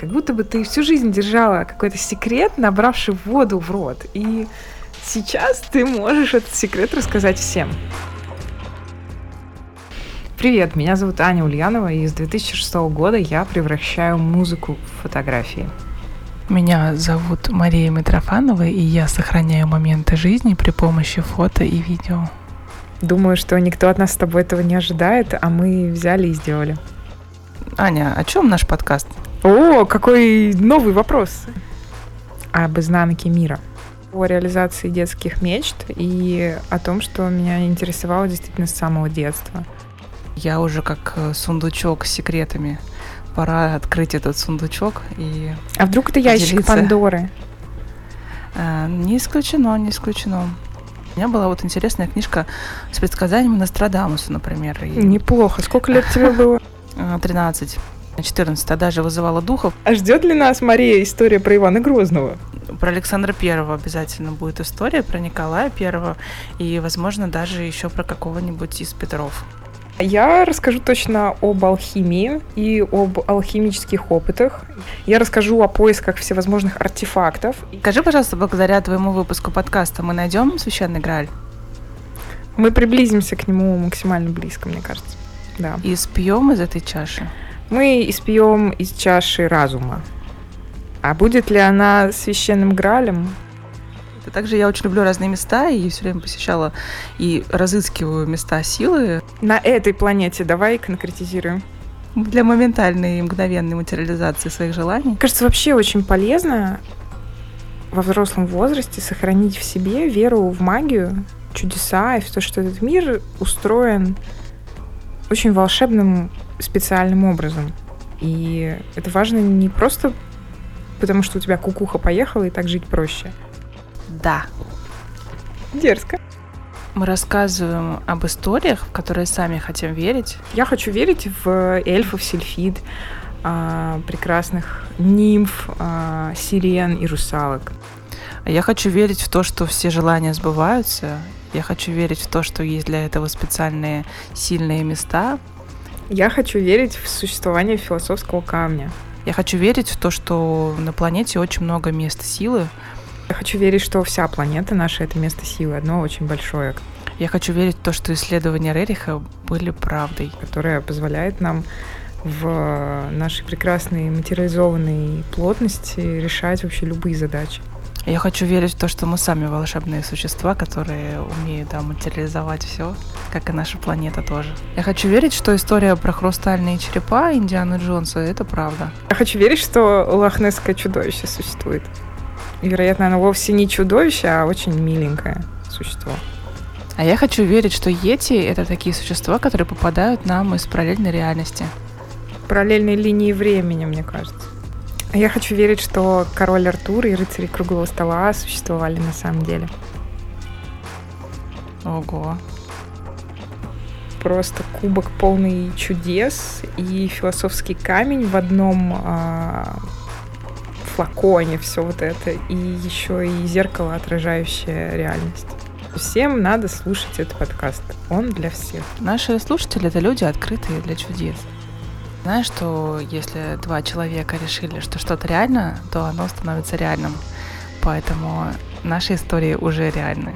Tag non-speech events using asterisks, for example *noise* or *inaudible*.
Как будто бы ты всю жизнь держала какой-то секрет, набравший воду в рот. И сейчас ты можешь этот секрет рассказать всем. Привет, меня зовут Аня Ульянова, и с 2006 года я превращаю музыку в фотографии. Меня зовут Мария Митрофанова, и я сохраняю моменты жизни при помощи фото и видео. Думаю, что никто от нас с тобой этого не ожидает, а мы взяли и сделали. Аня, о чем наш подкаст? О, какой новый вопрос об изнанке мира о реализации детских мечт и о том, что меня интересовало действительно с самого детства. Я уже как э, сундучок с секретами. Пора открыть этот сундучок и. А вдруг это ящик поделиться. Пандоры? Э, не исключено, не исключено. У меня была вот интересная книжка с предсказаниями Нострадамуса, например. И... Неплохо. Сколько лет тебе было? *laughs* Э, 13 на 14, а даже вызывала духов. А ждет ли нас, Мария, история про Ивана Грозного? Про Александра Первого обязательно будет история, про Николая Первого и, возможно, даже еще про какого-нибудь из Петров. Я расскажу точно об алхимии и об алхимических опытах. Я расскажу о поисках всевозможных артефактов. Скажи, пожалуйста, благодаря твоему выпуску подкаста мы найдем священный Грааль? Мы приблизимся к нему максимально близко, мне кажется. Да. И спьем из этой чаши? Мы испьем из чаши разума. А будет ли она священным гралем? И Также я очень люблю разные места и все время посещала и разыскиваю места силы На этой планете давай конкретизируем. для моментальной и мгновенной материализации своих желаний. Кажется, вообще очень полезно во взрослом возрасте сохранить в себе веру в магию, чудеса и в то, что этот мир устроен очень волшебным специальным образом. И это важно не просто потому, что у тебя кукуха поехала и так жить проще. Да. Дерзко. Мы рассказываем об историях, в которые сами хотим верить. Я хочу верить в эльфов, сельфид, а, прекрасных нимф, а, сирен и русалок. А Я хочу верить в то, что все желания сбываются. Я хочу верить в то, что есть для этого специальные сильные места. Я хочу верить в существование философского камня. Я хочу верить в то, что на планете очень много мест силы. Я хочу верить, что вся планета наша — это место силы, одно очень большое, Я хочу верить в то, что исследования Рериха были правдой. которое позволяет нам в нашей прекрасной материализованной плотности решать вообще любые задачи. Я хочу верить в то, что мы сами волшебные существа, которые умеют да, материализовать все, как и наша планета тоже. Я хочу верить, что история про хрустальные черепа Индианы Джонса — это правда. Я хочу верить, что лохнесское чудовище существует. И, вероятно, оно вовсе не чудовище, а очень миленькое существо. А я хочу верить, что Йети — это такие существа, которые попадают нам из параллельной реальности. Параллельной линии времени, мне кажется. Я хочу верить, что король Артур и рыцари круглого стола существовали на самом деле. Ого. Просто кубок полный чудес и философский камень в одном а, флаконе, все вот это, и еще и зеркало, отражающее реальность. Всем надо слушать этот подкаст. Он для всех. Наши слушатели — это люди, открытые для чудес. Знаешь, что если два человека решили, что что-то реально, то оно становится реальным. Поэтому наши истории уже реальны.